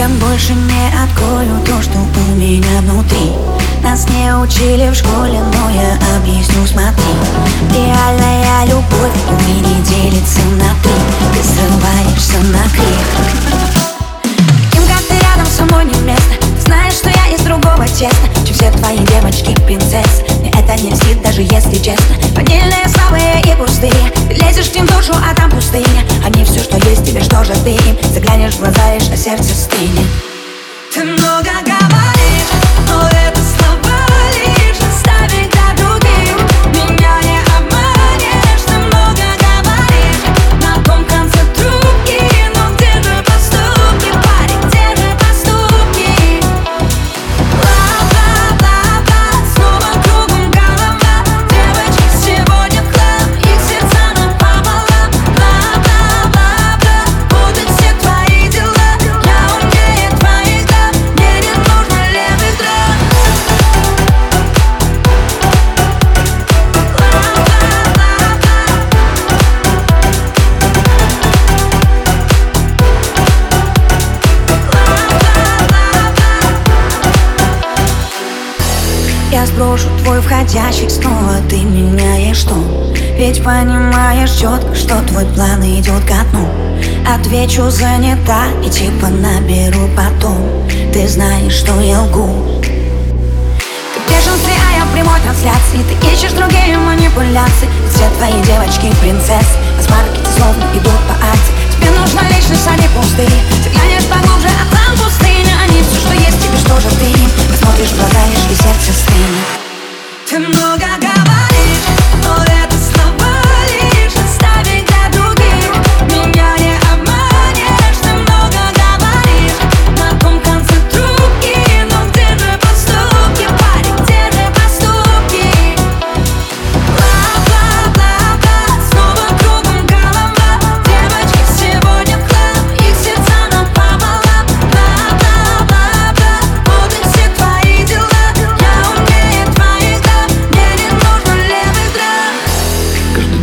Я больше не открою то, что у меня внутри. Нас не учили в школе, но я объясню, смотри. Реальная любовь, увы, не делится на три. Ты срываешься на крик. Им, как ты рядом со мной не место. Знаешь, что я из другого теста. Чем все твои девочки принцессы Мне это не льстит, даже если честно. Ванильные, слабые и пустые. Ты лезешь в душу, а там пустыня ты. Им Заглянешь в глаза, лишь, а сердце стынет Я сброшу твой входящий снова Ты меняешь тон. Ведь понимаешь четко, что твой план идет ко дну. Отвечу занята и типа наберу потом. Ты знаешь, что я лгу. Ты в бешенстве, а я в прямой трансляции. Ты ищешь другие манипуляции. Все твои девочки принцессы. С маркете словно идут по акции. Тебе нужна личность, а не пустые. Ты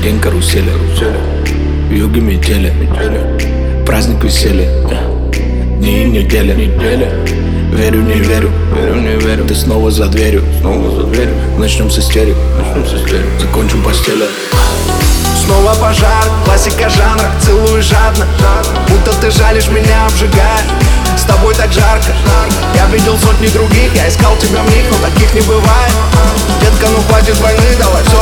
день карусели В юге метели Праздник веселья Дни и недели Верю, не верю, верю, не верю Ты снова за дверью, снова за дверью Начнем с истерик, начнем с истерик Закончим постели Снова пожар, классика жанра Целую жадно, будто ты жалишь меня, обжигаешь С тобой так жарко Я видел сотни других, я искал тебя в них Но таких не бывает Детка, ну хватит войны, давай все